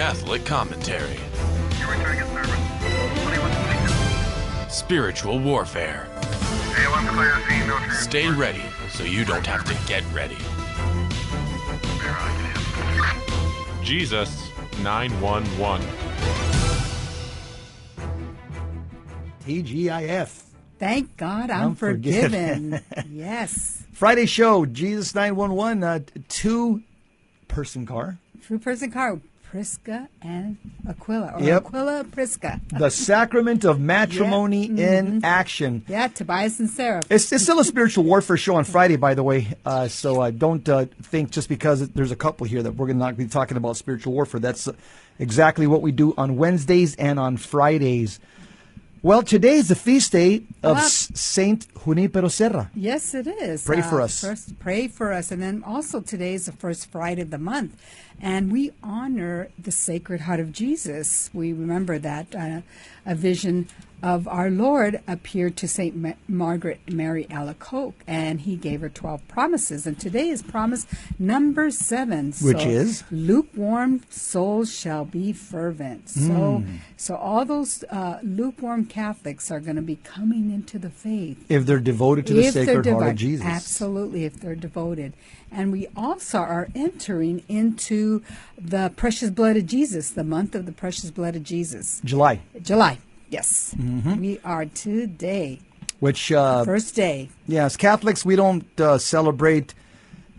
Catholic commentary. You're returning a service. 21 Spiritual warfare. A1 clear, see no transport. Stay ready so you don't have to get ready. Clear, I can Jesus 911. TGIF. Thank God I'm, I'm forgiven. forgiven. yes. Friday show, Jesus 911, uh, two person car. Two person car, Prisca and Aquila. Or Yep. Aquila Prisca. The sacrament of matrimony Yeah. in action. Yeah, Tobias and Sarah. It's, it's still a spiritual warfare show on Friday, by the way. Uh, so uh, don't uh, think just because there's a couple here that we're going to not be talking about spiritual warfare. That's exactly what we do on Wednesdays and on Fridays. Well, today is the feast day of. S- Saint Junipero Serra. Yes, it is. Uh, Pray for us. First, pray for us. And then also today is the first Friday of the month. And we honor the Sacred Heart of Jesus. We remember that uh, a vision of our Lord appeared to St. Ma- Margaret Mary Alacoque, and he gave her 12 promises. And today is promise number seven. Which So, is? Lukewarm souls shall be fervent. So, Hmm. so all those uh, lukewarm Catholics are going to be coming into the faith If they're devoted to the if Sacred Heart of. Jesus. Absolutely, if they're devoted. And we also are entering into the precious blood of Jesus, the month of the precious blood of Jesus. July, July, yes. Mm-hmm. We are today, which, uh, first day. yeah, as Catholics, we don't uh, celebrate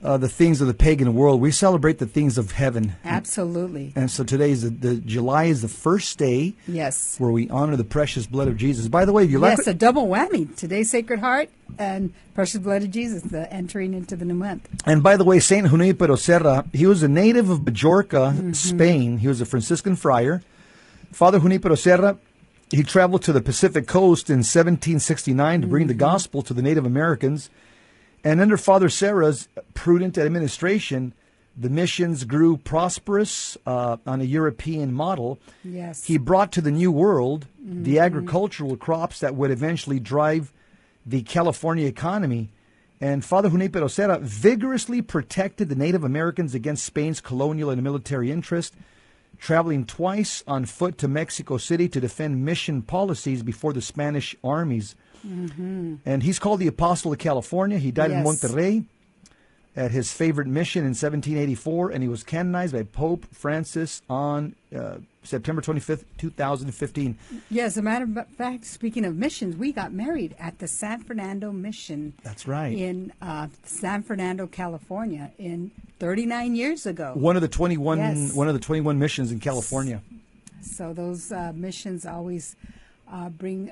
uh, the things of the pagan world. We celebrate the things of heaven. Absolutely. And so today is the, the July is the first day Yes. where we honor the precious blood of Jesus. By the way, if you like Yes, a double whammy. Today, Sacred Heart and Precious Blood of Jesus, the entering into the new month. And by the way, Saint Junipero Serra, he was a native of Majorca, Spain. He was a Franciscan friar. Father Junipero Serra, he traveled to the Pacific coast in 1769 to bring the gospel to the Native Americans. And under Father Serra's prudent administration, the missions grew prosperous uh, on a European model. Yes. He brought to the New World the agricultural crops that would eventually drive the California economy. And Father Junipero Serra vigorously protected the Native Americans against Spain's colonial and military interest, traveling twice on foot to Mexico City to defend mission policies before the Spanish armies. And he's called the Apostle of California. He died in Yes. Monterey at his favorite mission in 1784, and he was canonized by Pope Francis on uh, September 25th, 2015. Yes, as a matter of fact, speaking of missions, we got married at the San Fernando Mission. That's right. In uh, San Fernando, California, in 39 years ago. One of the 21 Yes. one of the 21 missions in California. So those uh, missions always uh, bring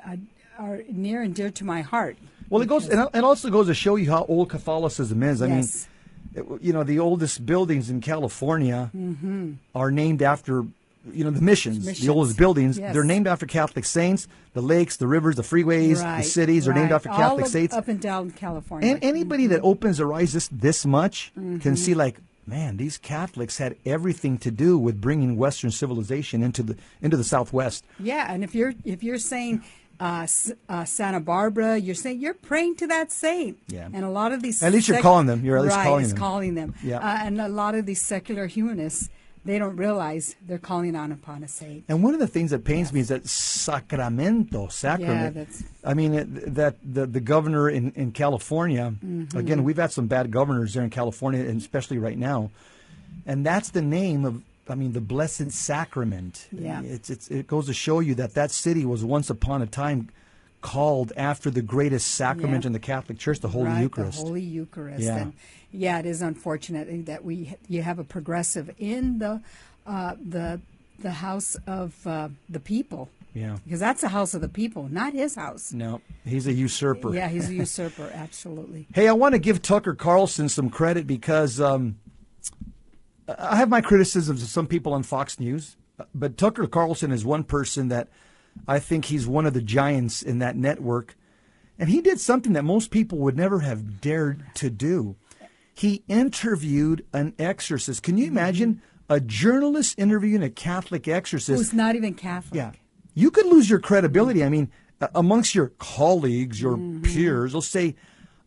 are near and dear to my heart. Well, it goes and it also goes to show you how old Catholicism is. I Yes. mean, it- you know, the oldest buildings in California Mm-hmm. are named after you know the missions, the oldest buildings. Yes. They're named after Catholic saints. The lakes, the rivers, the freeways, Right, the cities are named after All Catholic of- saints. up and down California. And anybody that opens their eyes this this much Mm-hmm. can see like, man, these Catholics had everything to do with bringing Western civilization into the into the Southwest. Yeah, and if you're if you're saying uh, uh, Santa Barbara, you're saying you're praying to that saint. Yeah. And a lot of these At least you're calling them. You're at least right, calling them. calling them. Yeah. Uh, and a lot of these secular humanists, they don't realize they're calling on upon a saint. And one of the things that pains me is that sacramento, sacrament. Yeah, that's- I mean, it, that the, the governor in, in California, Mm-hmm. again, we've had some bad governors there in California, and especially right now. And that's the name of, I mean, the Blessed Sacrament. Yeah. It's, it's, it goes to show you that that city was once upon a time called after the greatest sacrament Yeah. in the Catholic Church, the Holy right, Eucharist. The Holy Eucharist. Yeah. And yeah, it is unfortunate that we you have a progressive in the uh, the the house of uh, the people. Yeah. Because that's the house of the people, not his house. No, he's a usurper. Yeah, he's a usurper, absolutely. Hey, I want to give Tucker Carlson some credit because um, I have my criticisms of some people on Fox News, but Tucker Carlson is one person that I think he's one of the giants in that network. And he did something that most people would never have dared to do. He interviewed an exorcist. Can you imagine a journalist interviewing a Catholic exorcist? Who's not even Catholic. Yeah. You could lose your credibility. I mean, amongst your colleagues, your Mm-hmm. peers, they'll say,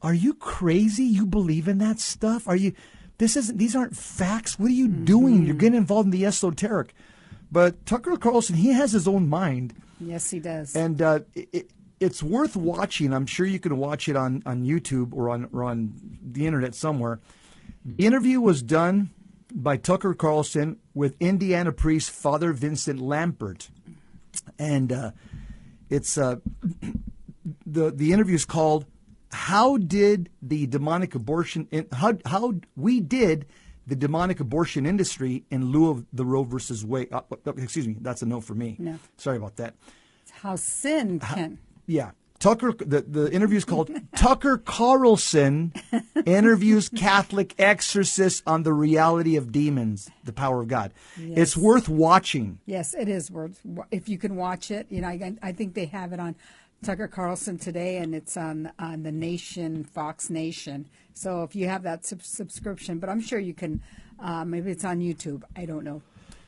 Are you crazy? You believe in that stuff? Are you, this isn't, these aren't facts. What are you Mm-hmm. doing? You're getting involved in the esoteric. But Tucker Carlson, he has his own mind, Yes, he does. and uh, it, it's worth watching. I'm sure you can watch it on, on YouTube or on or on the internet somewhere. The interview was done by Tucker Carlson with Indiana priest Father Vincent Lampert, and uh, it's uh, the the interview is called "How did the demonic abortion in, how how we did the demonic abortion industry in lieu of the Roe versus Wade." Uh, uh, excuse me, that's a no for me. No. sorry about that. It's how sin can. Yeah. Tucker, the, the interview is called Tucker Carlson interviews Catholic exorcists on the reality of demons, the power of God. It's worth watching. Yes, it is worth if you can watch it. You know, I, I think they have it on Tucker Carlson today, and it's on on the Nation, Fox Nation. So if you have that sub- subscription, but I'm sure you can. Uh, maybe it's on YouTube. I don't know.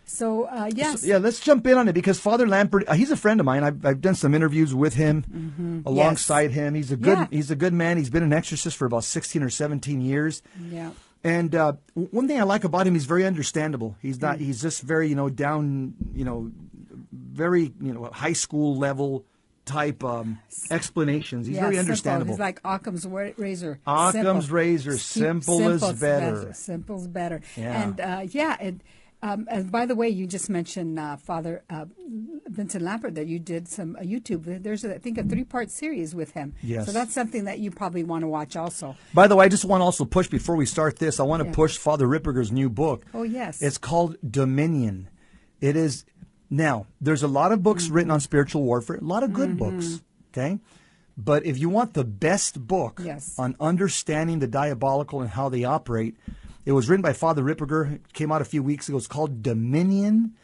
So uh, yes, So, yeah, let's jump in on it because Father Lampert, uh, he's a friend of mine. I've, I've done some interviews with him, alongside him. He's a good Yeah. he's a good man. He's been an exorcist for about 16 or 17 years. yeah. And uh, one thing I like about him, he's very understandable. He's not. He's just very, you know, down, you know, very, you know, high school level type um, explanations. He's yeah, very simple. understandable. He's like Occam's razor. Occam's Simple. razor, Keep- simple is simple's better. Simple's better. Yeah. And uh, yeah, it, um, and by the way, you just mentioned uh, Father uh, Vincent Lampert that you did some uh, YouTube. There's, I think, a three-part series with him. Yes. So that's something that you probably want to watch also. By the way, I just want to also push before we start this. I want to Yeah. push Father Ripperger's new book. Oh, yes. It's called Dominion. It is now. There's a lot of books Mm-hmm. written on spiritual warfare. A lot of good books. Okay, but if you want the best book Yes. on understanding the diabolical and how they operate, it was written by Father Ripperger. It came out a few weeks ago. It's called Dominion.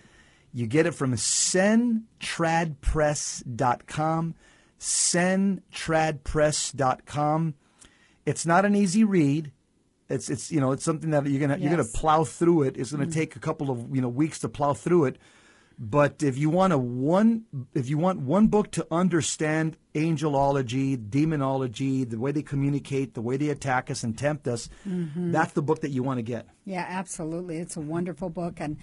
You get it from sentradpress.com. Sentradpress.com. It's not an easy read. It's it's you know it's something that you're gonna you're gonna plow through it. It's gonna take a couple of you know weeks to plow through it. But if you want a one if you want one book to understand angelology, demonology, the way they communicate, the way they attack us and tempt us, mm-hmm. that's the book that you want to get. Yeah, absolutely. It's a wonderful book and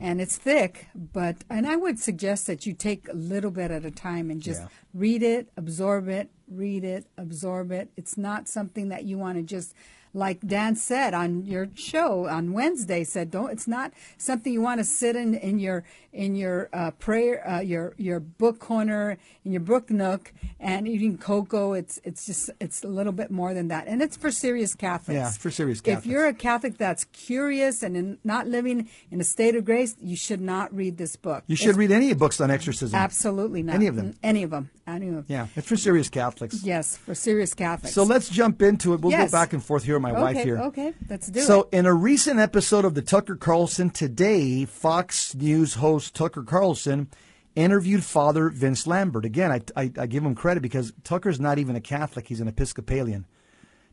and it's thick, but and I would suggest that you take a little bit at a time and just Yeah. read it, absorb it, read it, absorb it. It's not something that you want to just like Dan said on your show on Wednesday said don't it's not something you want to sit in in your in your uh, prayer uh, your your book corner in your book nook and eating cocoa it's it's just it's a little bit more than that and it's for serious Catholics Yeah, for serious Catholics. if you're a Catholic that's curious and in, not living in a state of grace, you should not read this book. You should It's read any books on exorcism. absolutely not Any of them. Any of them. Any of them. Yeah, it's for serious Catholics. Yes, for serious Catholics. So let's jump into it. We'll Yes. go back and forth here my okay, wife here. Okay, let's do So, it. in a recent episode of the Tucker Carlson Today, Fox News host Tucker Carlson interviewed Father Vince Lambert. Again, I, I, I give him credit because Tucker's not even a Catholic, he's an Episcopalian.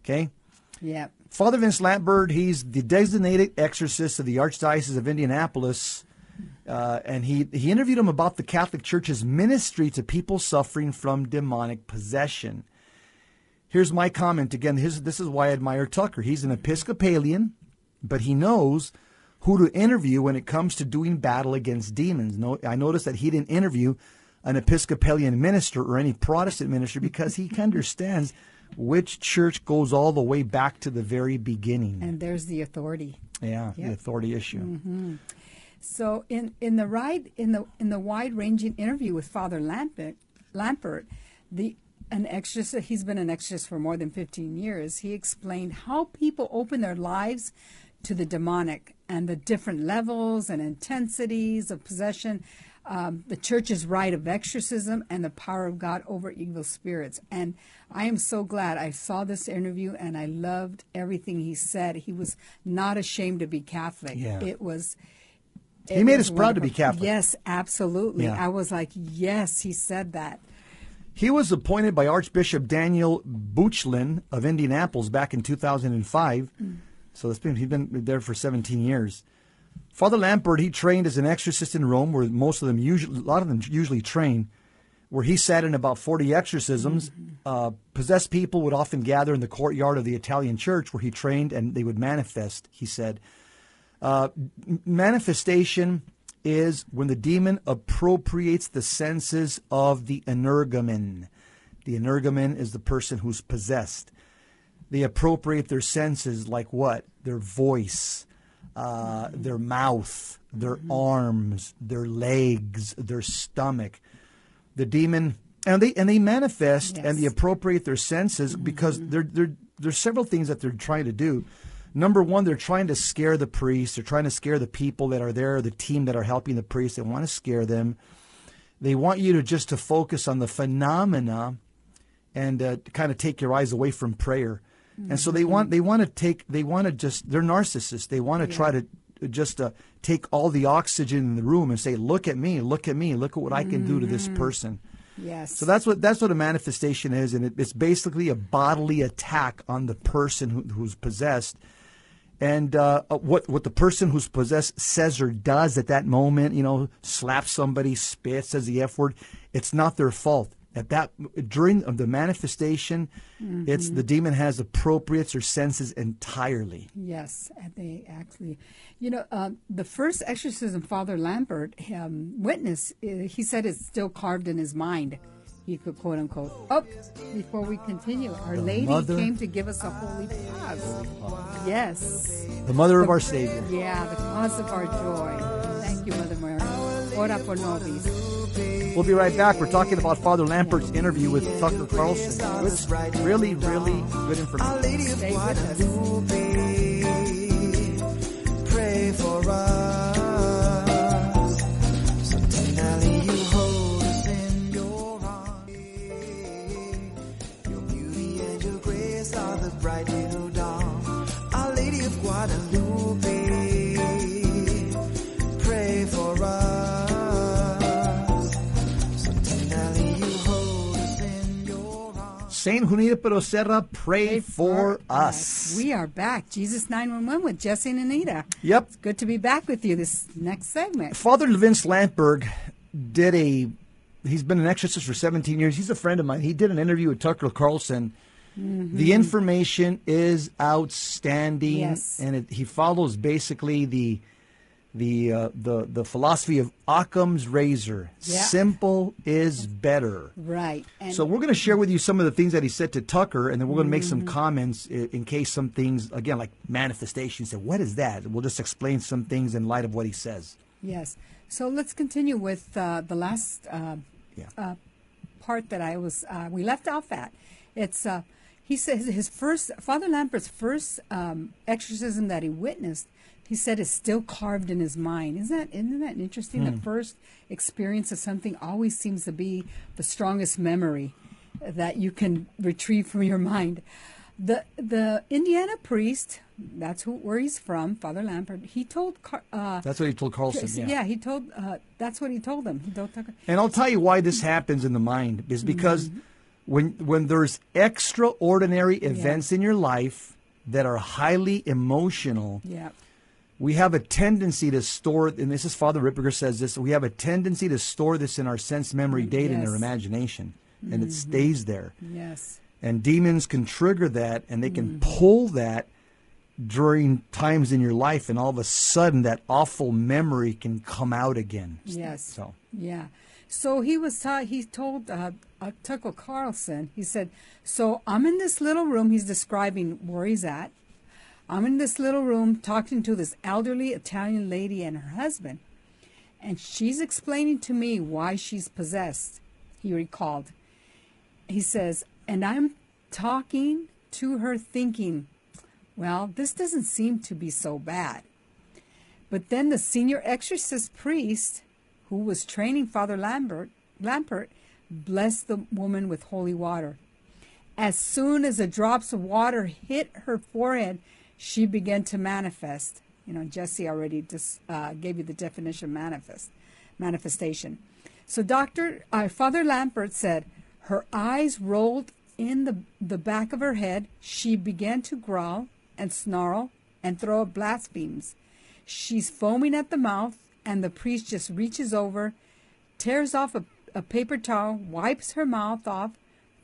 Okay? Yeah. Father Vince Lambert, he's the designated exorcist of the Archdiocese of Indianapolis. Uh, and he, he interviewed him about the Catholic Church's ministry to people suffering from demonic possession. Here's my comment again. His, this is why I admire Tucker. He's an Episcopalian, but he knows who to interview when it comes to doing battle against demons. No, I noticed that he didn't interview an Episcopalian minister or any Protestant minister because he understands which church goes all the way back to the very beginning. And there's the authority. yeah, the authority issue. Mm-hmm. So in, in the ride in the in the wide ranging interview with Father Lampert, Lampert, the an exorcist he's been an exorcist for more than 15 years. He explained how people open their lives to the demonic and the different levels and intensities of possession. Um, the church's rite of exorcism and the power of God over evil spirits. And I am so glad I saw this interview and I loved everything he said. He was not ashamed to be Catholic. Yeah. It was He made us proud to be. Catholic. Yes, absolutely. Yeah. I was like, yes, he said that. He was appointed by Archbishop Daniel Buechlein of Indianapolis back in 2005. So it's been, he's been there for 17 years. Father Lampert, he trained as an exorcist in Rome, where most of them usually, a lot of them usually train, where he sat in about 40 exorcisms. Uh, possessed people would often gather in the courtyard of the Italian church where he trained, and they would manifest. He said, uh, manifestation is when the demon appropriates the senses of the energumen. The energumen is the person who's possessed. They appropriate their senses like what? Their voice, uh, their mouth, their arms, their legs, their stomach. The demon and they and they manifest and they appropriate their senses because there there there's several things that they're trying to do. Number one, they're trying to scare the priests. They're trying to scare the people that are there, the team that are helping the priests. They want to scare them. They want you to just to focus on the phenomena and uh, kind of take your eyes away from prayer. And so they want they want to take they want to just they're narcissists. They want to try to just uh, take all the oxygen in the room and say, "Look at me, look at me, look at what I can do to this person." Yes. So that's what that's what a manifestation is, and it, it's basically a bodily attack on the person who, who's possessed. And uh, uh, what what the person who's possessed says or does at that moment, you know, slaps somebody, spits, says the f word. It's not their fault. At that during the manifestation, it's the demon has appropriates their senses entirely. Yes, and they actually, you know, uh, the first exorcism Father Lambert um, witnessed, uh, he said it's still carved in his mind. He could quote unquote. Oh, before we continue, Our Lady mother- came to give us a holy pause. Yes, The mother of our Savior. yeah, the cause of our joy. Thank you, Mother Mary. Ora pro nobis. We'll be right back. We're talking about Father Lampert's interview with Tucker Carlson. It's really, really good information. Stay with us. pray for us. Grace are the bright little dawn. Our Lady of Guadalupe, pray for us. So tenderly you hold us in your arms. Saint Junipero Serra, pray, for us. We are back. Jesus 911 with Jesse and Anita. Yep. It's good to be back with you this next segment. Father Vince Lampberg did a. He's been an exorcist for 17 years. He's a friend of mine. He did an interview with Tucker Carlson. Mm-hmm. The information is outstanding, Yes. and it, he follows basically the the uh, the the philosophy of Occam's razor. Yeah. Simple is better. Right. And So we're going to share with you some of the things that he said to Tucker, and then we're going to make Mm-hmm. some comments i- in case some things, again, like manifestation. Say, what is that? We'll just explain some things in light of what he says. Yes. So let's continue with uh, the last uh, Yeah. uh, part that I was uh, we left off at. It's uh, he says his first Father Lampert's first um, exorcism that he witnessed. He said is still carved in his mind. Isn't that isn't that interesting? Hmm. The first experience of something always seems to be the strongest memory that you can retrieve from your mind. The the Indiana priest, that's who where he's from, Father Lampert. He told Car- uh, That's what he told Carlson. Yeah. yeah. he told. Uh, that's what he told them. He told Tucker. And I'll tell you why this happens in the mind is because Mm-hmm. When when there's extraordinary events in your life that are highly emotional, Yeah, we have a tendency to store, and this is Father Ripperger says this, we have a tendency to store this in our sense memory data in our Yes. Mm-hmm. imagination, and it stays there. yes, And demons can trigger that, and they can Mm-hmm. pull that during times in your life, and all of a sudden that awful memory can come out again. yes. So, Yeah. So he was ta- he told uh, uh, Tucker Carlson. He said, "So I'm in this little room. He's describing where he's at. I'm in this little room talking to this elderly Italian lady and her husband, and she's explaining to me why she's possessed." He recalled. He says, "And I'm talking to her, thinking." Well, this doesn't seem to be so bad. But then the senior exorcist priest, who was training Father Lambert, Lampert, blessed the woman with holy water. As soon as the drops of water hit her forehead, she began to manifest. You know, Jesse already uh, gave you the definition of manifest, manifestation. So Doctor uh, Father Lampert said her eyes rolled in the the back of her head. She began to growl and snarl and throw up blasphemies. She's foaming at the mouth, and the priest just reaches over, tears off a, a paper towel, wipes her mouth off,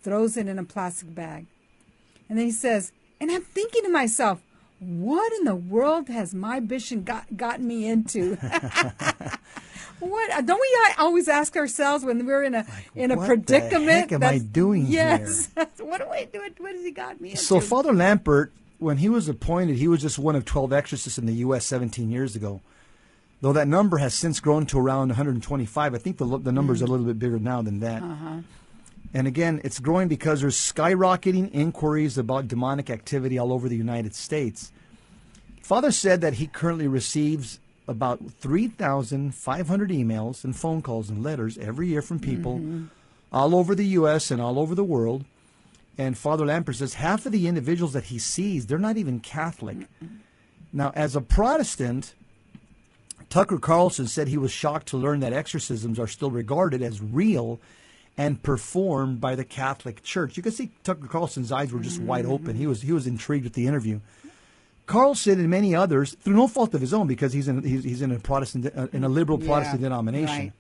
throws it in a plastic bag. And then he says, and I'm thinking to myself, what in the world has my bishop got, gotten me into? What don't we always ask ourselves when we're in a in a what predicament? heck am I doing yes. what am I doing? What has he got me into? So Father Lampert, when he was appointed, he was just one of 12 exorcists in the U.S. 17 years ago. Though that number has since grown to around 125, I think the the number's a mm. little bit bigger now than that. Uh-huh. And again, it's growing because there's skyrocketing inquiries about demonic activity all over the United States. Father said that he currently receives about 3,500 emails and phone calls and letters every year from people mm-hmm. all over the U.S. and all over the world. And Father Lampert says half of the individuals that he sees, they're not even Catholic. Now, as a Protestant, Tucker Carlson said he was shocked to learn that exorcisms are still regarded as real and performed by the Catholic Church. You can see Tucker Carlson's eyes were just wide open. He was he was intrigued with the interview. Carlson and many others, through no fault of his own, because he's in he's, he's in a Protestant uh, in a liberal Yeah, Protestant denomination. Right.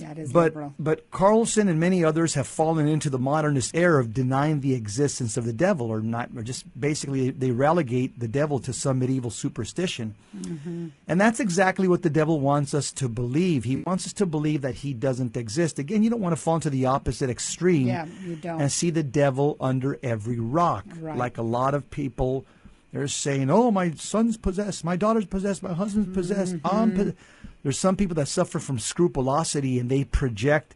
That is But liberal. but Carlson and many others have fallen into the modernist error of denying the existence of the devil, or not, or just basically they relegate the devil to some medieval superstition, Mm-hmm. and that's exactly what the devil wants us to believe. He wants us to believe that he doesn't exist. Again, you don't want to fall into the opposite extreme, Yeah, you don't. and see the devil under every rock, Right. like a lot of people. They're saying, "Oh, my son's possessed, my daughter's possessed, my husband's possessed." I'm Mm-hmm. Pos-" There's some people that suffer from scrupulosity, and they project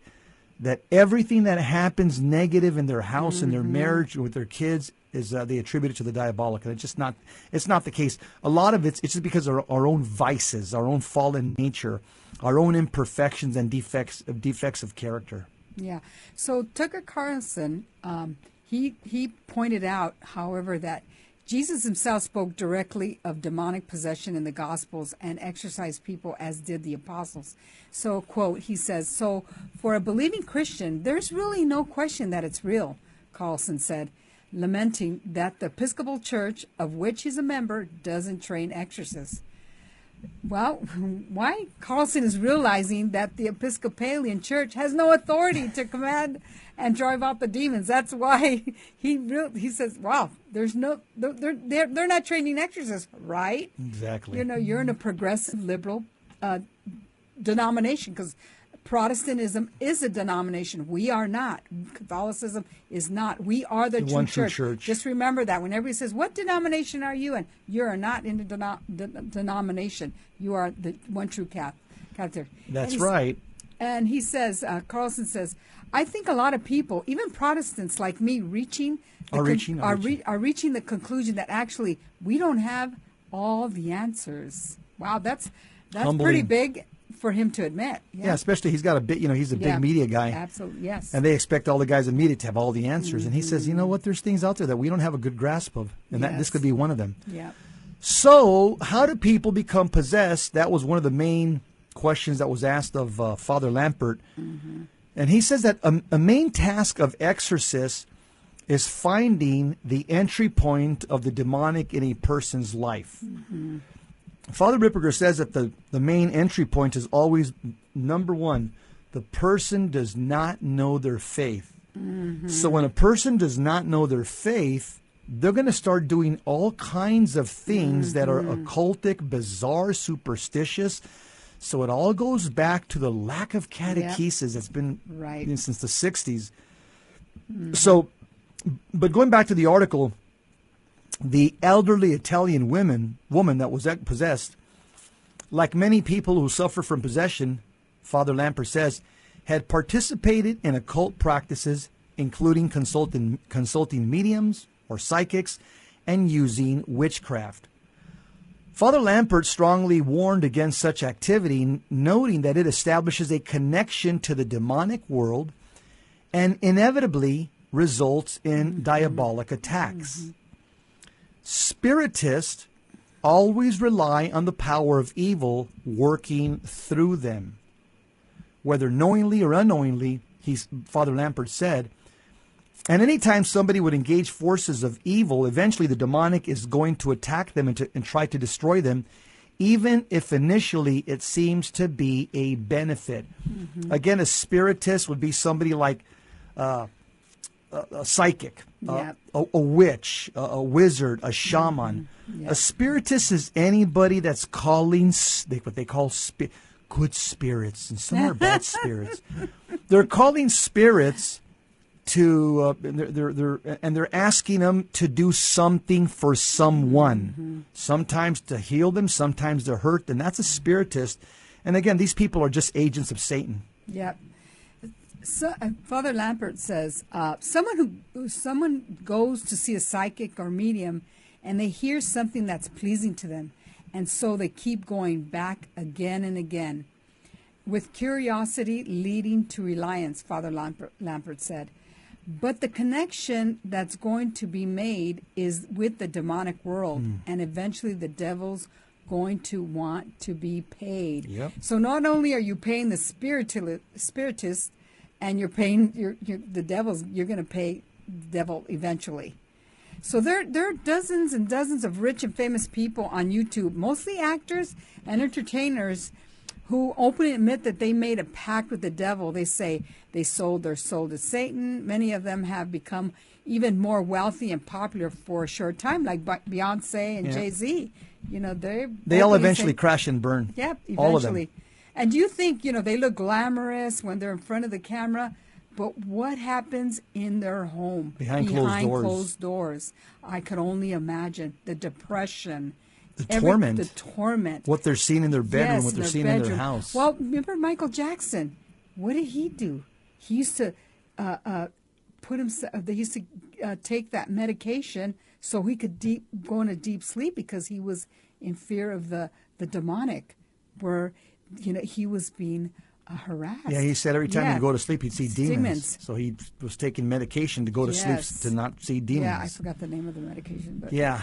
that everything that happens negative in their house and their Mm-hmm. marriage with their kids is uh, they attribute it to the diabolic, and it's just not. It's not the case. A lot of it's it's just because of our, our own vices, our own fallen nature, our own imperfections and defects of defects of character. Yeah. So Tucker Carlson, um, he he pointed out, however, that Jesus himself spoke directly of demonic possession in the Gospels and exorcised people as did the apostles. So, quote, he says, So for a believing Christian, there's really no question that it's real, Carlson said, lamenting that the Episcopal Church, of which he's a member, doesn't train exorcists. Well, why Carlson is realizing that the Episcopalian Church has no authority to command and drive out the demons. That's why he real, he says, "Wow, there's no they're they're they're not training exorcists, right? Exactly. You know, you're in a progressive liberal uh, denomination because Protestantism is a denomination. We are not. Catholicism is not. We are the, The true, one true church. church. Just remember that when everybody says, "What denomination are you in?" You are not in the deno- de- denomination. You are the one true Catholic. Catholic. That's he's- right. And he says, uh, Carlson says, I think a lot of people, even Protestants like me, reaching Are reaching, are are, reaching. re- are reaching the conclusion that actually we don't have all the answers. Wow, that's that's pretty big for him to admit. Yeah, especially he's got a bit. You know, he's a Yeah. big media guy. Absolutely, yes. And they expect all the guys in media to have all the answers. And he says, Mm-hmm. you know what? There's things out there that we don't have a good grasp of. And that this could be one of them. yeah. So, how do people become possessed? That was one of the main questions that was asked of uh, Father Lampert. And he says that a, a main task of exorcists is finding the entry point of the demonic in a person's life. Mm-hmm. Father Ripperger says that the, the main entry point is always number one, the person does not know their faith. Mm-hmm. So when a person does not know their faith, they're going to start doing all kinds of things that are mm-hmm. occultic, bizarre, superstitious. So it all goes back to the lack of catechesis that's been Right. you know, since the 60s. Mm-hmm. So, but going back to the article, the elderly Italian women woman that was possessed, like many people who suffer from possession, Father Lamper says, had participated in occult practices, including consulting consulting mediums or psychics, and using witchcraft. Father Lampert strongly warned against such activity, noting that it establishes a connection to the demonic world and inevitably results in mm-hmm. diabolic mm-hmm. attacks. Mm-hmm. Spiritists always rely on the power of evil working through them. Whether knowingly or unknowingly, he's, Father Lampert said, and anytime somebody would engage forces of evil, eventually the demonic is going to attack them and, to, and try to destroy them, even if initially it seems to be a benefit. Again, a spiritist would be somebody like uh, a, a psychic, Yep. a, a witch, a, a wizard, a shaman. Yep. A spiritist is anybody that's calling what they call spi- good spirits and some are bad spirits. They're calling spirits to uh, they're, they're, they're and they're asking them to do something for someone. Sometimes to heal them, sometimes to hurt them. That's a spiritist. And again, these people are just agents of Satan. Yep. So, uh, Father Lampert says uh, someone who who- someone goes to see a psychic or medium, and they hear something that's pleasing to them, and so they keep going back again and again, with curiosity leading to reliance. Father Lampert, Lampert said, but the connection that's going to be made is with the demonic world, Hmm. and eventually the devil's going to want to be paid. Yep. So not only are you paying the spiritual spiritist, and you're paying your, your the devil's, you're going to pay the devil eventually. So there there are dozens and dozens of rich and famous people on YouTube, mostly actors and entertainers, who openly admit that they made a pact with the devil. They say they sold their soul to Satan. Many of them have become even more wealthy and popular for a short time, like Beyonce and Yeah. Jay Z. You know, they They all eventually say- crash and burn. Yep, All of them. eventually. And do you think, you know, they look glamorous when they're in front of the camera, but what happens in their home? Behind closed doors. closed doors. I could only imagine the depression. The every- torment. The torment. What they're seeing in their bedroom, Yes, what they're seeing in their house. Well, remember Michael Jackson? What did he do? He used to uh, uh, put himself. They used to uh, take that medication so he could deep go into deep sleep because he was in fear of the the demonic, where you know he was being uh, harassed. yeah, he said every time Yeah. he'd go to sleep, he'd see demons. Demons. So he was taking medication to go to Yes. sleep to not see demons. Yeah, I forgot the name of the medication, but Yeah.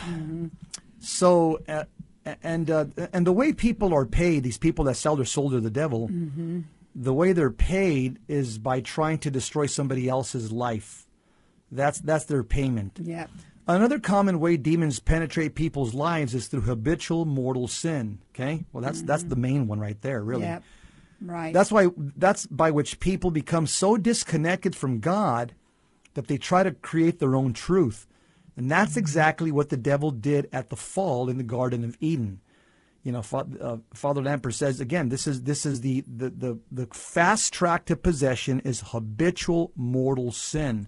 So, uh, and uh, and the way people are paid, these people that sell their soul to the devil, Mm-hmm. the way they're paid is by trying to destroy somebody else's life. That's that's their payment. yeah, Another common way demons penetrate people's lives is through habitual mortal sin. Okay, well that's that's the main one right there, really. yeah, right. That's why that's by which people become so disconnected from God that they try to create their own truth. And that's exactly what the devil did at the fall in the Garden of Eden. You know, uh, Father Lamper says again, this is this is the the the, the fast track to possession is habitual mortal sin.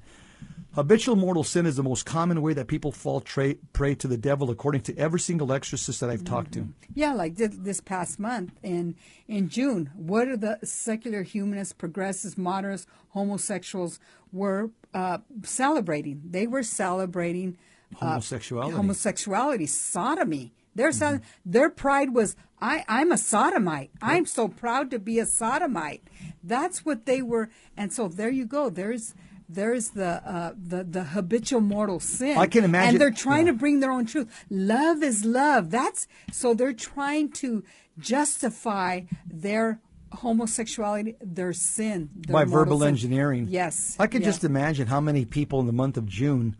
Habitual mortal sin is the most common way that people fall tra- prey to the devil, according to every single exorcist that I've talked to. Yeah, like this, this past month in in June, what are the secular humanists, progressives, moderates, homosexuals were uh, celebrating? They were celebrating uh, Homosexuality. homosexuality, sodomy. Their son, their pride was, I, I'm a sodomite. I'm so proud to be a sodomite. That's what they were, and so there you go. There's there's the uh, the the habitual mortal sin. I can imagine- and they're trying yeah. to bring their own truth. Love is love. That's so they're trying to justify their homosexuality, their sin, their by verbal sin. engineering. Yes, I could yeah. just imagine how many people in the month of June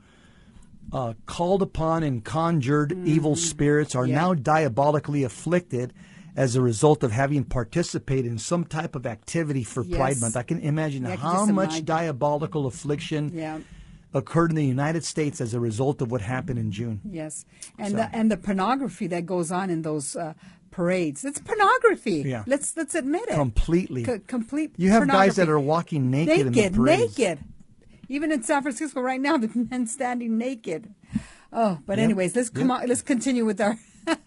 uh, called upon and conjured evil spirits are Mm-hmm. Yeah. now diabolically afflicted as a result of having participated in some type of activity for Pride Month. I can imagine Yeah, I can how much imagine. diabolical affliction Yeah. occurred in the United States as a result of what happened in June. Yes, and So- the and the pornography that goes on in those uh, parades. It's pornography. Yeah. let's let's admit it. Completely. Co- complete. You have guys that are walking naked, in the naked, naked. Even in San Francisco right now, the men standing naked. Oh, but Yep. anyways, let's come on. Let's continue with our with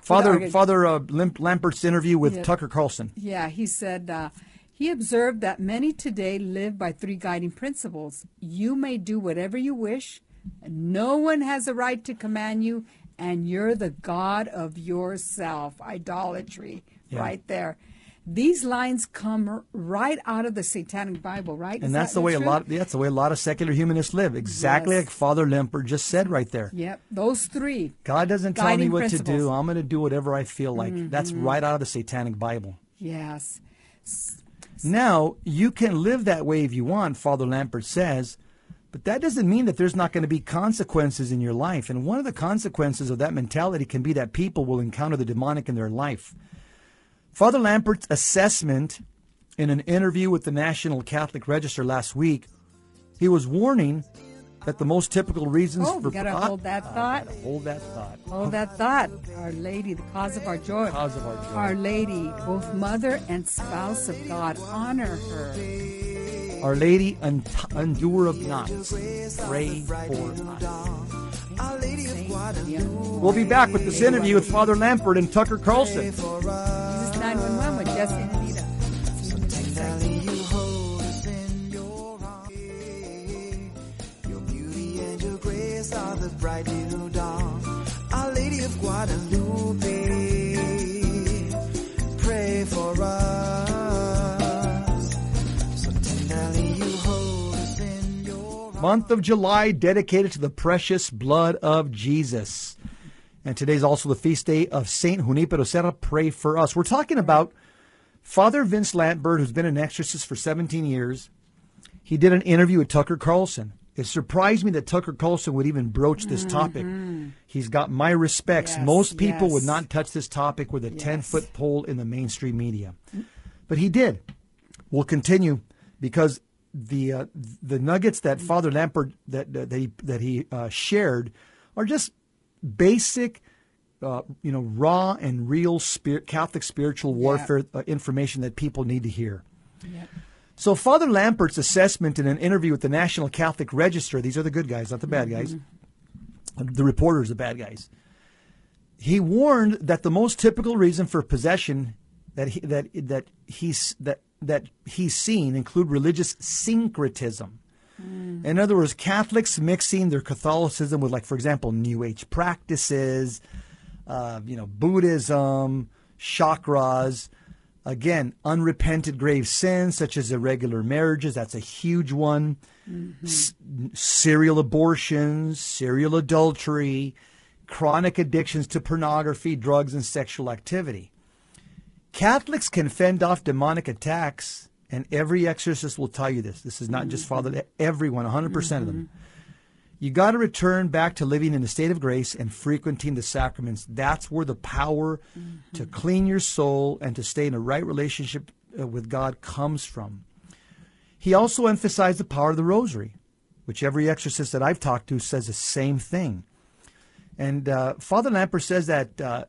Father our- Father uh, Limp, Lampert's interview with Yeah. Tucker Carlson. Yeah, he said uh, he observed that many today live by three guiding principles. You may do whatever you wish, no one has a right to command you, and you're the God of yourself. Idolatry, Yeah. right there. These lines come right out of the Satanic Bible, right? Is And that's that the way a lot. That's the way a lot of secular humanists live. Exactly Yes. like Father Lemper just said right there. Yep, those three. God doesn't tell me what to principles. Mm-hmm. do. I'm going to do whatever I feel like. That's right out of the Satanic Bible. Yes. Now you can live that way if you want, Father Lampert says, but that doesn't mean that there's not going to be consequences in your life. And one of the consequences of that mentality can be that people will encounter the demonic in their life. Father Lampert's assessment in an interview with the National Catholic Register last week, he was warning that the most typical reasons Oh, for gotta hold that ah, thought. gotta hold that thought. Oh, that thought. Our Lady, the cause of our joy. Cause of our joy. Our Lady, both mother and spouse of God, honor her. Our Lady un- endure of not. Pray for us. Our Lady of Guadalupe. We'll be back with this interview with Father Lampert and Tucker Carlson. For us. Jesus 911 with Jesse and Anita. See you next time. Tenderly you hold us in your arms. Your beauty and your grace are the bright little dawn. Our Lady of Guadalupe, Month of July dedicated to the precious blood of Jesus. And today's also the feast day of Saint Junipero Serra. Pray for us. We're talking about Father Vince Lantbird, who's been an exorcist for 17 years. He did an interview with Tucker Carlson. It surprised me that Tucker Carlson would even broach this topic. He's got my respects. Mm-hmm. Yes, Most people yes. would not touch this topic with a Yes. 10 foot pole in the mainstream media. But he did. We'll continue because the uh, the nuggets that Father Lampert that that he that he uh, shared are just basic, uh, you know, raw and real spirit, Catholic spiritual warfare uh, information that people need to hear. Yep. So Father Lampert's assessment in an interview with the National Catholic Register, these are the good guys, not the bad guys. The reporters, the bad guys. He warned that the most typical reason for possession that he, that that he's that that he's seen include religious syncretism. In other words, Catholics mixing their Catholicism with, like, for example, New Age practices, uh, you know, Buddhism, chakras. Again, unrepented grave sins such as irregular marriages, that's a huge one. S- serial abortions, serial adultery, chronic addictions to pornography, drugs, and sexual activity. Catholics can fend off demonic attacks, and every exorcist will tell you this. This is not just Father, everyone, 100% of them. You got to return back to living in a state of grace and frequenting the sacraments. That's where the power to clean your soul and to stay in a right relationship uh, with God comes from. He also emphasized the power of the rosary, which every exorcist that I've talked to says the same thing. And uh, Father Lampert says that uh,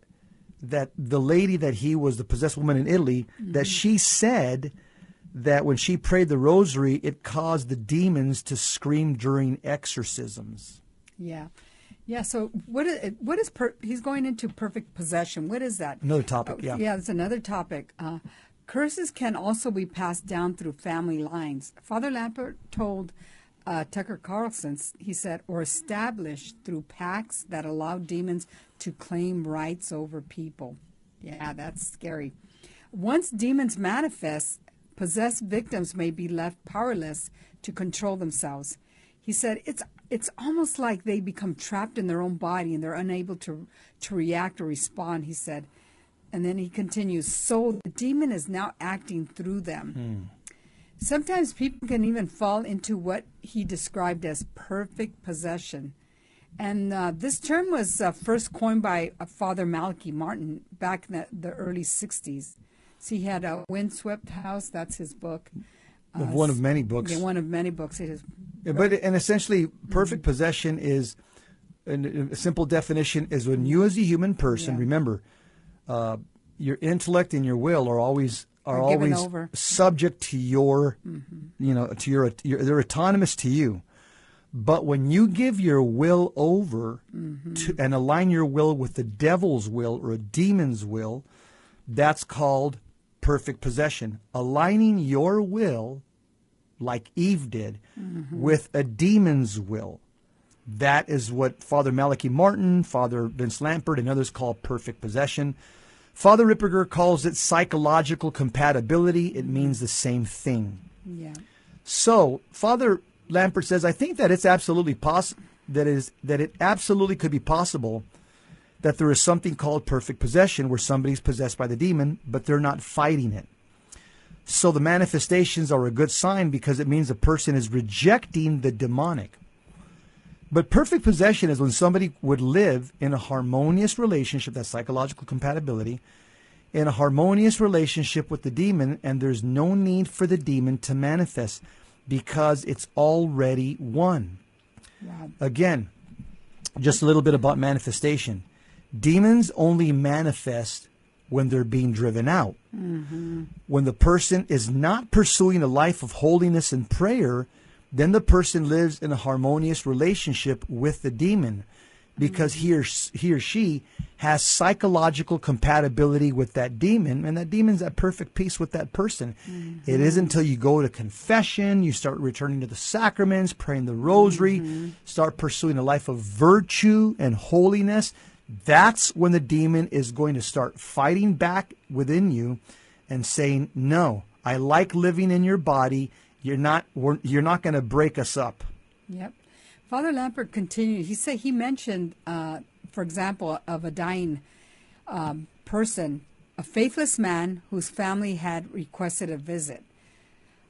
that the lady that he was the possessed woman in Italy, that she said that when she prayed the rosary, it caused the demons to scream during exorcisms. Yeah. Yeah, so what is what is per, he's going into perfect possession? What is that? Another topic, Uh, yeah. Yeah, it's another topic. Uh, curses can also be passed down through family lines. Father Lampert told uh, Tucker Carlson, he said, or established through pacts that allow demons to claim rights over people. Yeah, that's scary. Once demons manifest, possessed victims may be left powerless to control themselves. He said it's it's almost like they become trapped in their own body and they're unable to to react or respond. He said, and then he continues. So the demon is now acting through them. Sometimes people can even fall into what he described as perfect possession. And uh, this term was uh, first coined by uh, Father Malachi Martin back in the, the early 60s. So he had a Windswept House, that's his book. Uh, one of many books. Yeah, one of many books. It is Yeah, But and essentially, perfect possession is a simple definition is when you, as a human person, Yeah. remember, uh, your intellect and your will are always are always over. Mm-hmm. subject to your, you know, to your, your they're autonomous to you. But when you give your will over Mm-hmm. to and align your will with the devil's will or a demon's will, that's called perfect possession. Aligning your will, like Eve did, Mm-hmm. with a demon's will. That is what Father Malachi Martin, Father Vince Lampert, and others call perfect possession. Father Ripperger calls it psychological compatibility. It means the same thing. yeah. So Father Lampert says, I think that it's absolutely possible that is that it absolutely could be possible that there is something called perfect possession where somebody's possessed by the demon, but they're not fighting it. So the manifestations are a good sign because it means the person is rejecting the demonic. But perfect possession is when somebody would live in a harmonious relationship, that's psychological compatibility, in a harmonious relationship with the demon, and there's no need for the demon to manifest because it's already won. Wow. Again, just a little bit about manifestation. Demons only manifest when they're being driven out. Mm-hmm. When the person is not pursuing a life of holiness and prayer, then the person lives in a harmonious relationship with the demon because he or, he or she has psychological compatibility with that demon and that demon's at perfect peace with that person. Mm-hmm. It isn't until you go to confession, you start returning to the sacraments, praying the rosary, mm-hmm. start pursuing a life of virtue and holiness. That's when the demon is going to start fighting back within you and saying, "No, I like living in your body. You're not you're not going to break us up." Yep. Father Lampert continued. He said he mentioned, uh, for example, of a dying um, person, a faithless man whose family had requested a visit.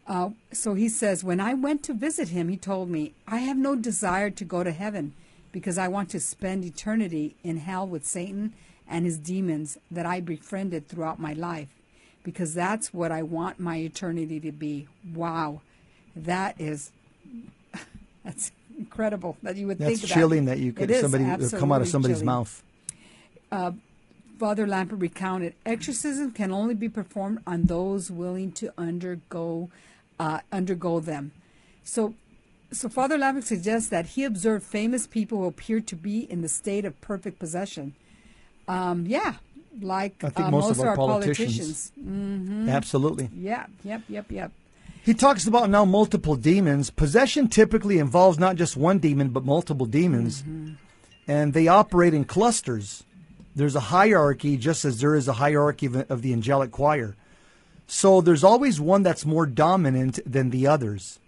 Uh, so he says, when I went to visit him, he told me, I have no desire to go to heaven because I want to spend eternity in hell with Satan and his demons that I befriended throughout my life because that's what I want my eternity to be. Wow. That is that's incredible that you would That's think chilling that. that you could is somebody come out of somebody's chilling. mouth. Father Lampert recounted, exorcism can only be performed on those willing to undergo uh, undergo them. So, so Father Lampert suggests that he observed famous people who appeared to be in the state of perfect possession. Um, yeah, like I think uh, most most of our politicians. politicians. Absolutely. Yeah, yep, yep, yep. He talks about now multiple demons. Possession typically involves not just one demon, but multiple demons. And they operate in clusters. There's a hierarchy, just as there is a hierarchy of, of the angelic choir. So there's always one that's more dominant than the others.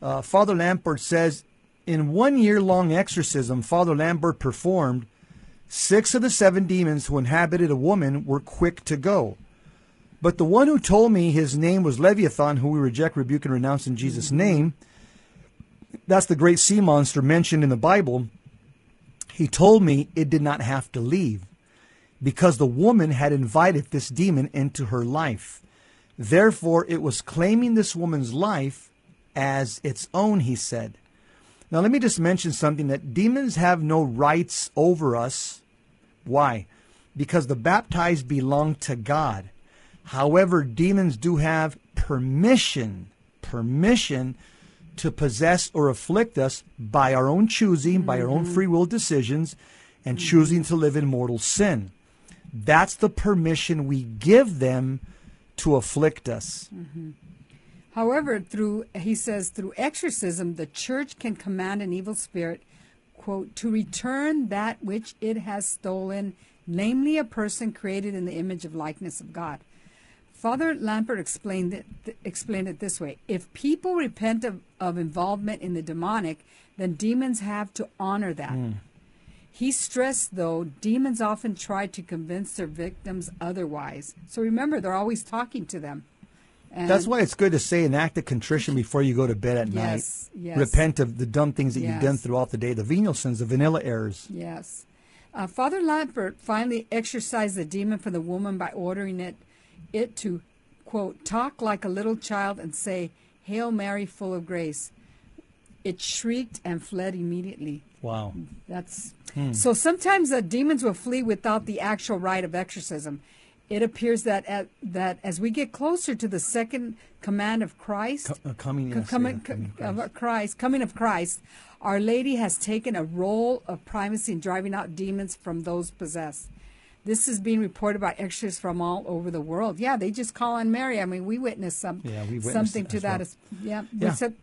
Uh, Father Lampert says in one year long exorcism Father Lampert performed, six of the seven demons who inhabited a woman were quick to go. But the one who told me his name was Leviathan, who we reject, rebuke, and renounce in Jesus' mm-hmm. name, that's the great sea monster mentioned in the Bible. He told me it did not have to leave because the woman had invited this demon into her life. Therefore, it was claiming this woman's life as its own, he said. Now, let me just mention something that demons have no rights over us. Why? Because the baptized belong to God. However, demons do have permission, permission to possess or afflict us by our own choosing, by our own mm-hmm. free will decisions, and mm-hmm. choosing to live in mortal sin. That's the permission we give them to afflict us. Mm-hmm. However, through he says through exorcism, the church can command an evil spirit, quote, to return that which it has stolen, namely a person created in the image of likeness of God. Father Lampert explained it, th- explained it this way: If people repent of, of involvement in the demonic, then demons have to honor that. Hmm. He stressed, though, demons often try to convince their victims otherwise. So remember, they're always talking to them. And That's why it's good to say an act of contrition before you go to bed at Yes, night. yes. Repent of the dumb things that you've done throughout the day, the venial sins, the vanilla errors. Yes. Uh, Father Lampert finally exorcised the demon from the woman by ordering it, it to, quote, talk like a little child and say, Hail Mary, full of grace. It shrieked and fled immediately. Wow. That's Hmm. so. Sometimes the demons will flee without the actual rite of exorcism. It appears that at, that as we get closer to the second command of Christ, Co- uh, coming, co- yes, coming, yeah, coming co- Christ. of Christ, coming of Christ, Our Lady has taken a role of primacy in driving out demons from those possessed. This is being reported by exorcists from all over the world. Yeah, they just call on Mary. I mean, we witnessed some Yeah, we witnessed something to that. well. As, yeah, Yeah. We said,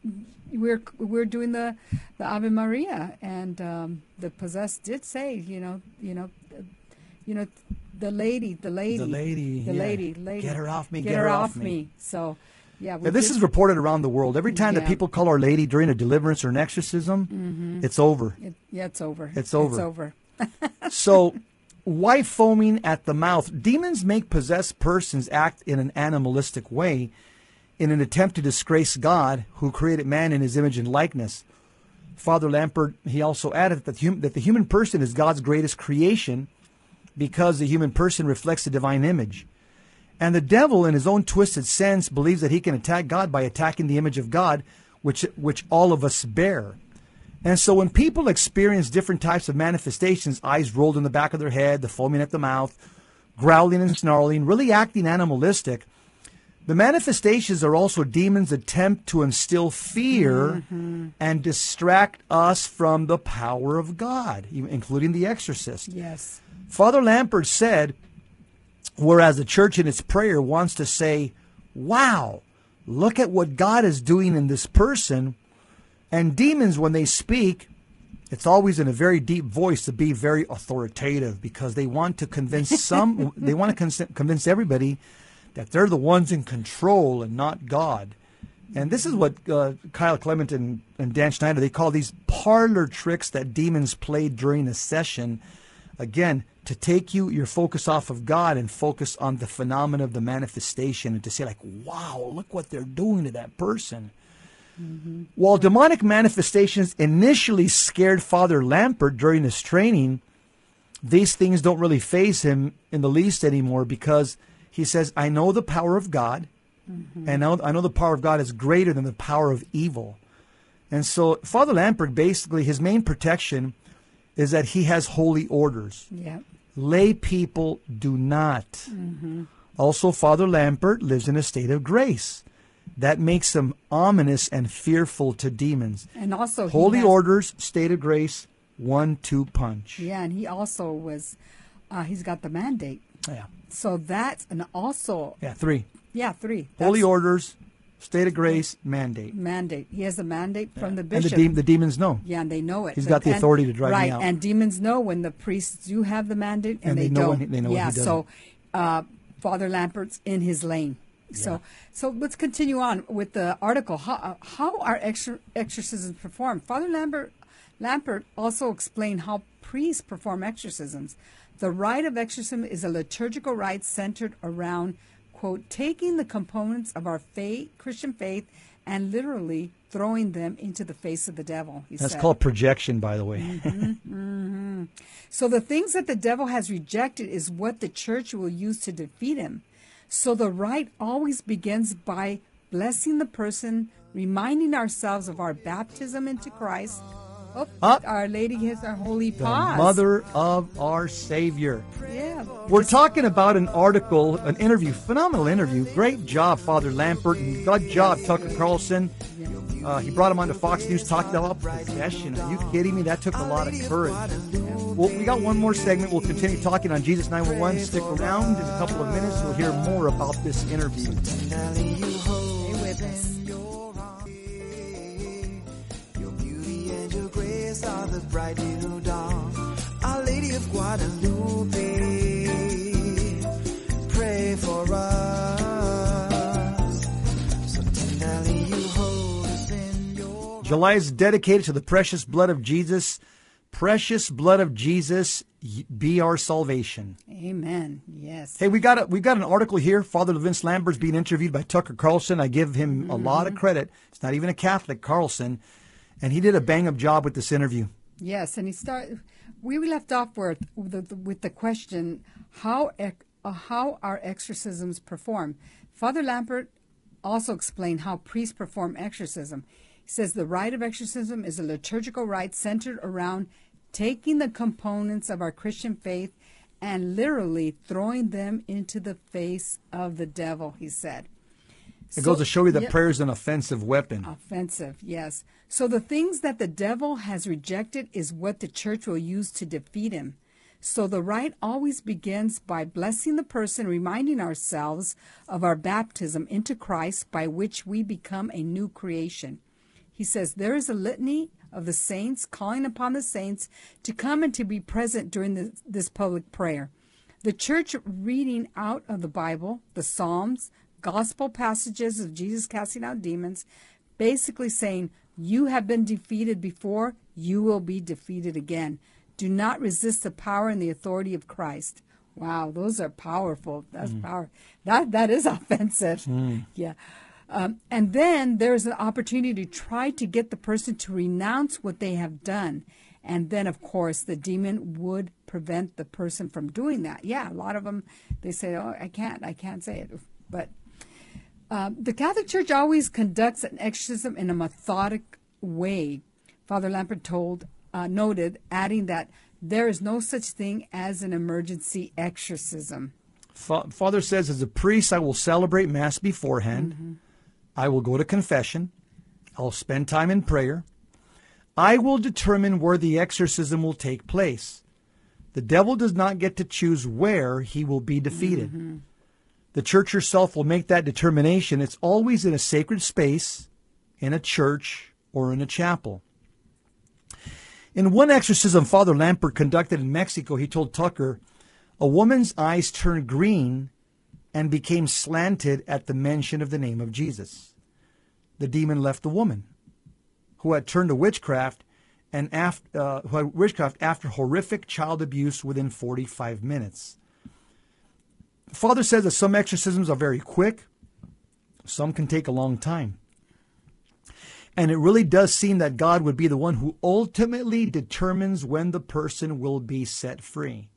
we're we're doing the the Ave Maria, and um, the possessed did say, you know, you know, you know, the lady, the lady, The lady, the yeah. lady, lady, Get her off me, get, her, off me. me. So, yeah, we Yeah, this did- is reported around the world. Every time that people call Our Lady during a deliverance or an exorcism, mm-hmm. it's over. It, yeah, it's over. It's over. It's over. So, why foaming at the mouth? Demons make possessed persons act in an animalistic way in an attempt to disgrace God who created man in his image and likeness. Father Lampert, he also added that the, hum- that the human person is God's greatest creation because the human person reflects the divine image. And the devil, in his own twisted sense, believes that he can attack God by attacking the image of God, which, which all of us bear. And so when people experience different types of manifestations, eyes rolled in the back of their head, the foaming at the mouth, growling and snarling, really acting animalistic, the manifestations are also demons' attempt to instill fear mm-hmm. and distract us from the power of God, including the exorcist. Yes. Father Lampert said, whereas the church in its prayer wants to say, wow, look at what God is doing in this person. And demons, when they speak, it's always in a very deep voice to be very authoritative because they want to convince some, they want to con- convince everybody that they're the ones in control and not God. And this is what uh, Kyle Clement and, and Dan Schneider, they call these parlor tricks that demons played during a session. Again, to take you your focus off of God and focus on the phenomena of the manifestation and to say like, wow, look what they're doing to that person. Mm-hmm. While demonic manifestations initially scared Father Lampert during his training, these things don't really phase him in the least anymore because he says, I know the power of God, mm-hmm. and I know, I know the power of God is greater than the power of evil. And so Father Lampert basically, his main protection is that he has holy orders. Yeah. Lay people do not. Also, Father Lampert lives in a state of grace. That makes him ominous and fearful to demons. And also, Holy has- orders, state of grace, one two punch. Yeah, and he also was, uh, he's got the mandate. Yeah. So that's, and also, Yeah, three. yeah, three. Holy That's orders, state of grace, mandate. mandate. He has a mandate from the And bishop. the, de- the demons know. Yeah, and they know it. He's got the And- authority to drive me right, and demons know when the priests do have the mandate, and, And they, they know don't. he- they know when yeah, so uh, Father Lampert's in his lane. So, so let's continue on with the article. How, uh, how are exor- exorcisms performed? Father Lambert Lampert also explained how priests perform exorcisms. The rite of exorcism is a liturgical rite centered around, quote, taking the components of our faith, Christian faith and literally throwing them into the face of the devil. He That's said. called projection, by the way. Mm-hmm, mm-hmm. So the things that the devil has rejected is what the church will use to defeat him. So the rite always begins by blessing the person, reminding ourselves of our baptism into Christ. Up. Our Lady has our holy The mother of our Savior. Yeah. We're talking about an article, an interview, phenomenal interview. Great job, Father Lampert, and good job, Tucker Carlson. Uh, he brought him onto Fox News, talked about possession. Are you kidding me? That took a lot of courage. Well, we got one more segment. We'll continue talking on Jesus 911. Stick around. In a couple of minutes, we'll hear more about this interview. Stay with us. Beauty grace are the bright little dawn. Our Lady of Guadalupe, pray for us. So tenderly you hold us in your July is dedicated to the precious blood of Jesus. Precious blood of Jesus be our salvation. Amen. Yes. Hey, we got a, we got an article here. Father Vince Lampert's being interviewed by Tucker Carlson. I give him a lot of mm-hmm. credit. It's not even a Catholic, Carlson, and he did a bang up job with this interview. Yes, and he start. We left off with the, with the question how uh, how are exorcisms performed. Father Lampert also explained how priests perform exorcism. He says the rite of exorcism is a liturgical rite centered around taking the components of our Christian faith and literally throwing them into the face of the devil. He said. It goes to show you that Yep. prayer is an offensive weapon. Offensive, yes. So the things that the devil has rejected is what the church will use to defeat him. So the rite always begins by blessing the person, reminding ourselves of our baptism into Christ by which we become a new creation. He says there is a litany of the saints calling upon the saints to come and to be present during the, this public prayer. The church reading out of the Bible, the Psalms, gospel passages of Jesus casting out demons, basically saying, You have been defeated before, you will be defeated again. Do not resist the power and the authority of Christ. Wow, those are powerful. That's power. That that is offensive. Yeah. Um, and then there's an opportunity to try to get the person to renounce what they have done. And then, of course, the demon would prevent the person from doing that. Yeah, a lot of them, they say, oh, I can't, I can't say it. But um, the Catholic Church always conducts an exorcism in a methodic way Father Lampert told, uh, noted, adding that there is no such thing as an emergency exorcism. Fa- Father says, as a priest, I will celebrate Mass beforehand. I will go to confession. I'll spend time in prayer. I will determine where the exorcism will take place. The devil does not get to choose where he will be defeated. The church herself will make that determination. It's always in a sacred space, in a church, or in a chapel. In one exorcism Father Lampert conducted in Mexico, he told Tucker, a woman's eyes turned green and became slanted at the mention of the name of Jesus. The demon left the woman, who had turned to witchcraft and after, uh, witchcraft after horrific child abuse within 45 minutes. Father says that some exorcisms are very quick, some can take a long time. And it really does seem that God would be the one who ultimately determines when the person will be set free.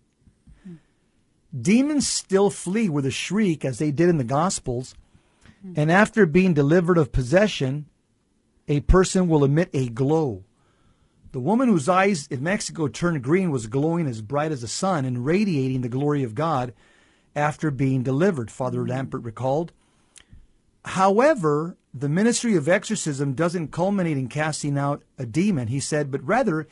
Demons still flee with a shriek as they did in the Gospels. And after being delivered of possession, a person will emit a glow. The woman whose eyes in Mexico turned green was glowing as bright as the sun and radiating the glory of God after being delivered, Father mm. Lampert recalled. However, the ministry of exorcism doesn't culminate in casting out a demon, he said, but rather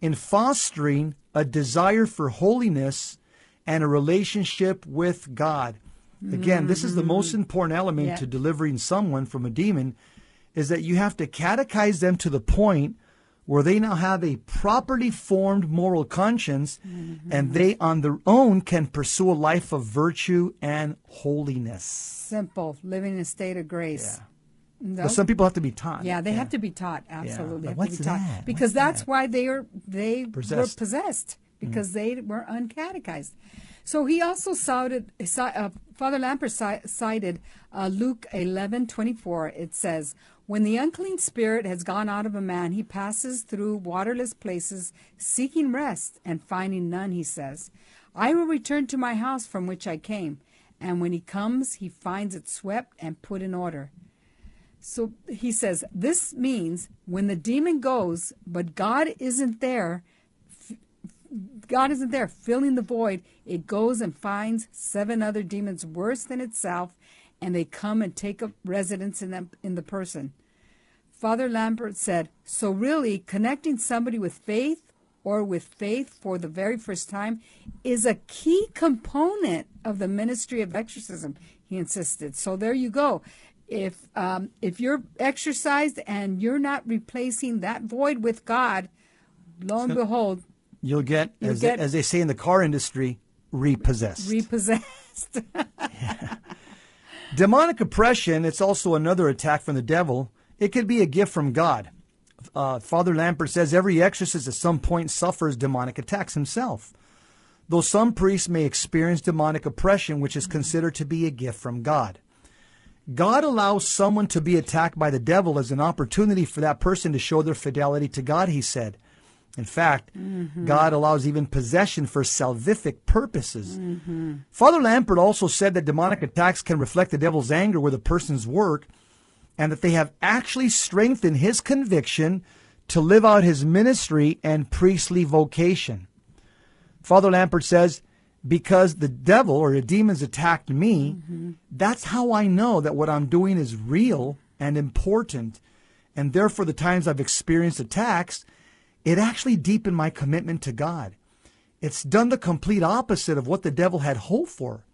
in fostering a desire for holiness and a relationship with God. Again, this is the mm. most important element Yeah. to delivering someone from a demon is that you have to catechize them to the point where they now have a properly formed moral conscience and they on their own can pursue a life of virtue and holiness. Simple, living in a state of grace. No? But some people have to be taught. Yeah, they have to be taught. Absolutely, have what's that? because What's that's that? why they are they Possessed. were possessed because they were uncatechized. So he also cited uh, Father Lampert cited uh, Luke eleven twenty four. It says, "When the unclean spirit has gone out of a man, he passes through waterless places, seeking rest and finding none." He says, "I will return to my house from which I came." And when he comes, he finds it swept and put in order. So he says, this means when the demon goes, but God isn't there, God isn't there filling the void, it goes and finds seven other demons worse than itself, and they come and take up residence in them in the person. Father Lampert said, so really connecting somebody with faith or with faith for the very first time is a key component of the ministry of exorcism, he insisted. So there you go. If um, if you're exercised and you're not replacing that void with God, lo and behold, You'll get, You'll as, get- as they say in the car industry, repossessed. repossessed. Demonic oppression, it's also another attack from the devil. It could be a gift from God. Uh, Father Lampert says every exorcist at some point suffers demonic attacks himself. Though some priests may experience demonic oppression, which is considered to be a gift from God. God allows someone to be attacked by the devil as an opportunity for that person to show their fidelity to God, he said. In fact, mm-hmm. God allows even possession for salvific purposes. Mm-hmm. Father Lampert also said that demonic attacks can reflect the devil's anger with a person's work and that they have actually strengthened his conviction to live out his ministry and priestly vocation. Father Lampert says, because the devil or the demons attacked me, mm-hmm. that's how I know that what I'm doing is real and important. And therefore, the times I've experienced attacks, it actually deepened my commitment to God. It's done the complete opposite of what the devil had hoped for.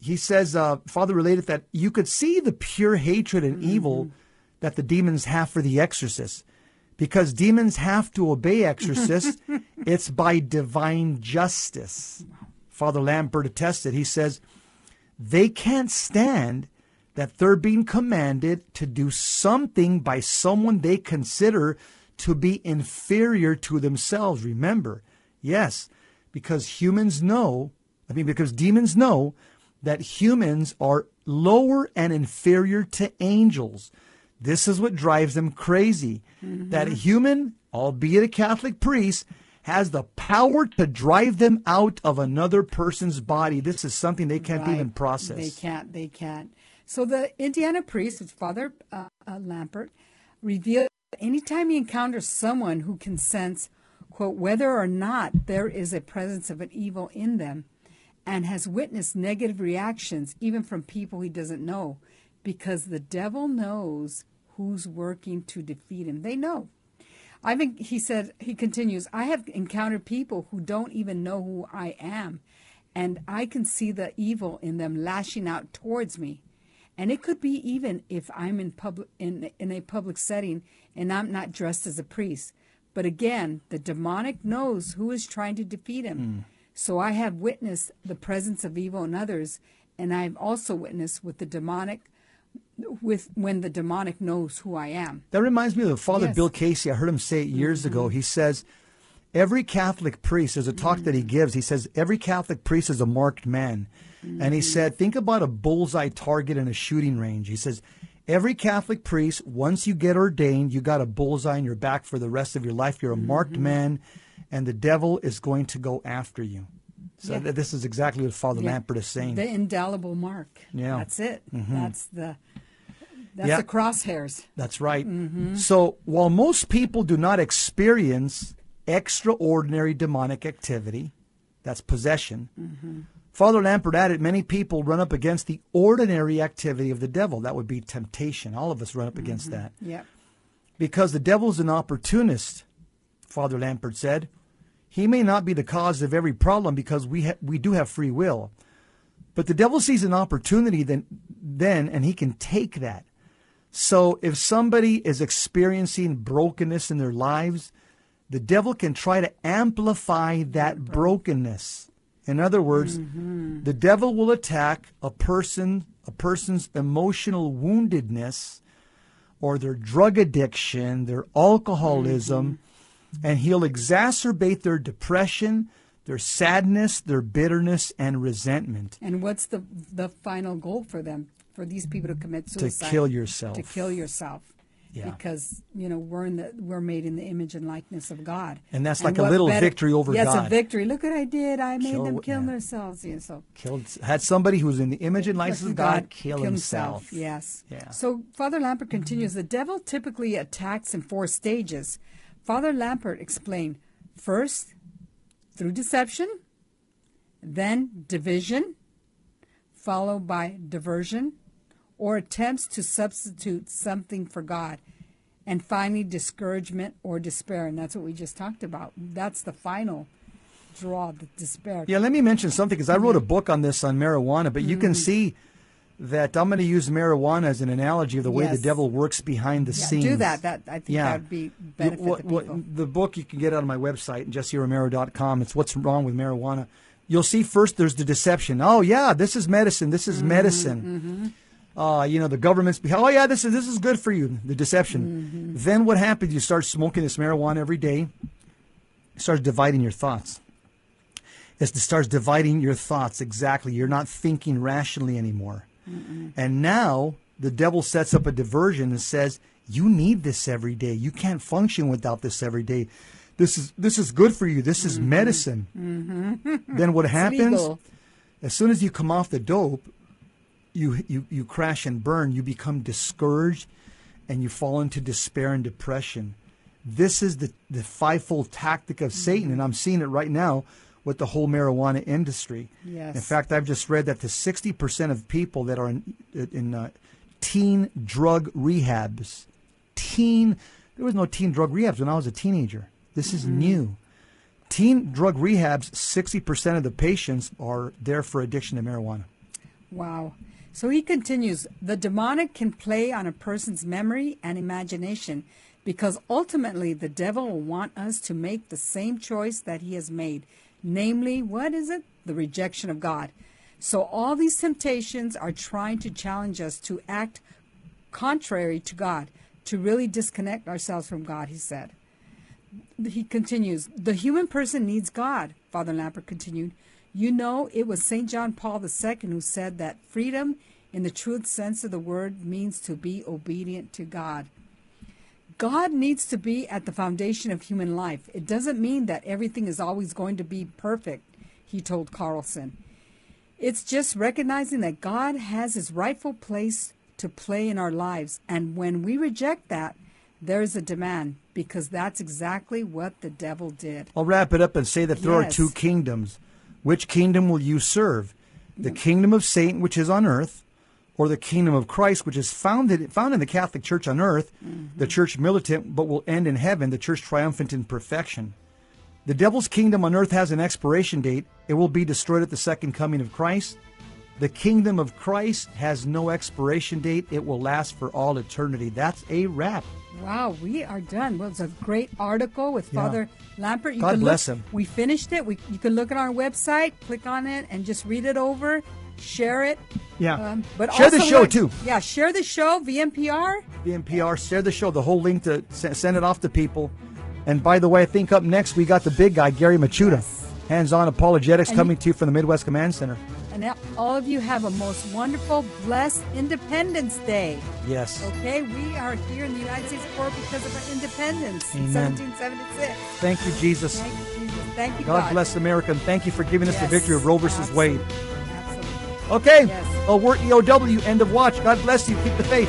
He says, uh, Father related that you could see the pure hatred and evil that the demons have for the exorcist. Because demons have to obey exorcists, it's by divine justice. Father Lampert attested. He says, they can't stand that they're being commanded to do something by someone they consider to be inferior to themselves. Remember, yes, because humans know, I mean, because demons know that humans are lower and inferior to angels. This is what drives them crazy. That a human, albeit a Catholic priest, has the power to drive them out of another person's body. This is something they can't Right. even process. They can't. They can't. So the Indiana priest, Father uh, uh, Lampert, revealed Anytime you encounter someone who can sense, quote, whether or not there is a presence of an evil in them and has witnessed negative reactions, even from people he doesn't know, because the devil knows who's working to defeat him. They know. I think he said, he continues, I have encountered people who don't even know who I am, and I can see the evil in them lashing out towards me. And it could be even if I'm in public in in a public setting and I'm not dressed as a priest. But again, the demonic knows who is trying to defeat him. Mm. So I have witnessed the presence of evil in others, and I've also witnessed with the demonic with when the demonic knows who I am. That reminds me of Father Yes. Bill Casey. I heard him say it years mm-hmm. ago. He says, every Catholic priest, there's a talk that he gives. He says, every Catholic priest is a marked man. And he said, think about a bullseye target in a shooting range. He says, every Catholic priest, once you get ordained, you got a bullseye in your back for the rest of your life. You're a marked man, and the devil is going to go after you. So Yeah. th- this is exactly what Father Yeah. Lampert is saying. The indelible mark. Yeah. Mm-hmm. That's it. That's the that's Yeah. the crosshairs. That's right. Mm-hmm. So while most people do not experience extraordinary demonic activity, that's possession, Mm-hmm. Father Lampert added many people run up against the ordinary activity of the devil. That would be temptation. All of us run up Mm-hmm. against that. Yep. Because the devil's an opportunist, Father Lampert said. He may not be the cause of every problem because we, ha- we do have free will. But the devil sees an opportunity then, then, and he can take that. So if somebody is experiencing brokenness in their lives, the devil can try to amplify that brokenness. In other words, mm-hmm. the devil will attack a person, a person's emotional woundedness or their drug addiction, their alcoholism, mm-hmm. and he'll exacerbate their depression, their sadness, their bitterness, and resentment. And what's the the final goal for them? For these people to commit suicide? To kill yourself. To kill yourself. Yeah. Because you know we're in the we're made in the image and likeness of God. And that's like a what little victory over it's God. a victory. Look what I did. I made Kill- them kill yeah. themselves. Yeah, so Killed, had somebody who was in the image and likeness of God kill himself. Yes. Yeah. So Father Lampert continues the devil typically attacks in four stages. Father Lampert explained first through deception, then division, followed by diversion, or attempts to substitute something for God, and finally discouragement or despair. And that's what we just talked about. That's the final draw, the despair. Yeah, let me mention something because I wrote a mm-hmm. book on this on marijuana, but you can mm-hmm. see that I'm going to use marijuana as an analogy of the way Yes. the devil works behind the Yeah, scenes. do that. That I think that would be You- benefit what- the people. what- the book you can get on my website, jesseromero.com. It's What's Wrong with Marijuana. You'll see first there's the deception. Oh, yeah, this is medicine. This is Mm-hmm, medicine. Mm-hmm. Uh, you know, the government's behind. Oh, yeah, this is, this is good for you. The deception. Mm-hmm. Then what happens? You start smoking this marijuana every day. It starts dividing your thoughts. It starts dividing your thoughts. Exactly. You're not thinking rationally anymore. And now the devil sets up a diversion and says, "You need this every day. You can't function without this every day. This is this is good for you. This is medicine." Then what happens? As soon as you come off the dope, you you you crash and burn. You become discouraged, and you fall into despair and depression. This is the the fivefold tactic of Satan, and I'm seeing it right now with the whole marijuana industry. Yes. In fact, I've just read that the 60% of people that are in in uh, teen drug rehabs, teen there was no teen drug rehabs when I was a teenager. This is new. Teen drug rehabs, 60% of the patients are there for addiction to marijuana. Wow. So he continues the demonic can play on a person's memory and imagination because ultimately the devil will want us to make the same choice that he has made. Namely, what is it? The rejection of God. So all these temptations are trying to challenge us to act contrary to God, to really disconnect ourselves from God, he said. He continues, the human person needs God, Father Lampert continued. You know, it was St. John Paul II who said that freedom, in the truest sense of the word, means to be obedient to God. God needs to be at the foundation of human life. It doesn't mean that everything is always going to be perfect, he told Carlson. It's just recognizing that God has his rightful place to play in our lives. And when we reject that, there's a demand because that's exactly what the devil did. I'll wrap it up and say that there are two kingdoms. Which kingdom will you serve? The kingdom of Satan, which is on earth, or the kingdom of Christ, which is founded found in the Catholic Church on earth, the mm-hmm. church militant, but will end in heaven, the church triumphant in perfection. The devil's kingdom on earth has an expiration date. It will be destroyed at the second coming of Christ. The kingdom of Christ has no expiration date. It will last for all eternity. That's a wrap. Wow, we are done. Well, it's a great article with Yeah. Father Lampert. You God can bless look, him. We finished it. We, you can look at our website, click on it, and just read it over, share it. Yeah. Um, but Share the show, too. Yeah, share the show, VMPR. VMPR, share the show, the whole link to send it off to people. And by the way, I think up next we got the big guy, Gary Michuta. Yes. Hands on apologetics And coming to you from the Midwest Command Center. And now all of you have a most wonderful, blessed Independence Day. Yes. Okay, we are here in the United States for because of our independence in Amen. 1776. Thank you, Jesus. Thank you, Jesus. Thank you, God God. bless America, and thank you for giving us the victory of Roe versus absolutely. Wade. Absolutely. Okay. Yes. Oh, we're EOW, end of watch. God bless you. Keep the faith.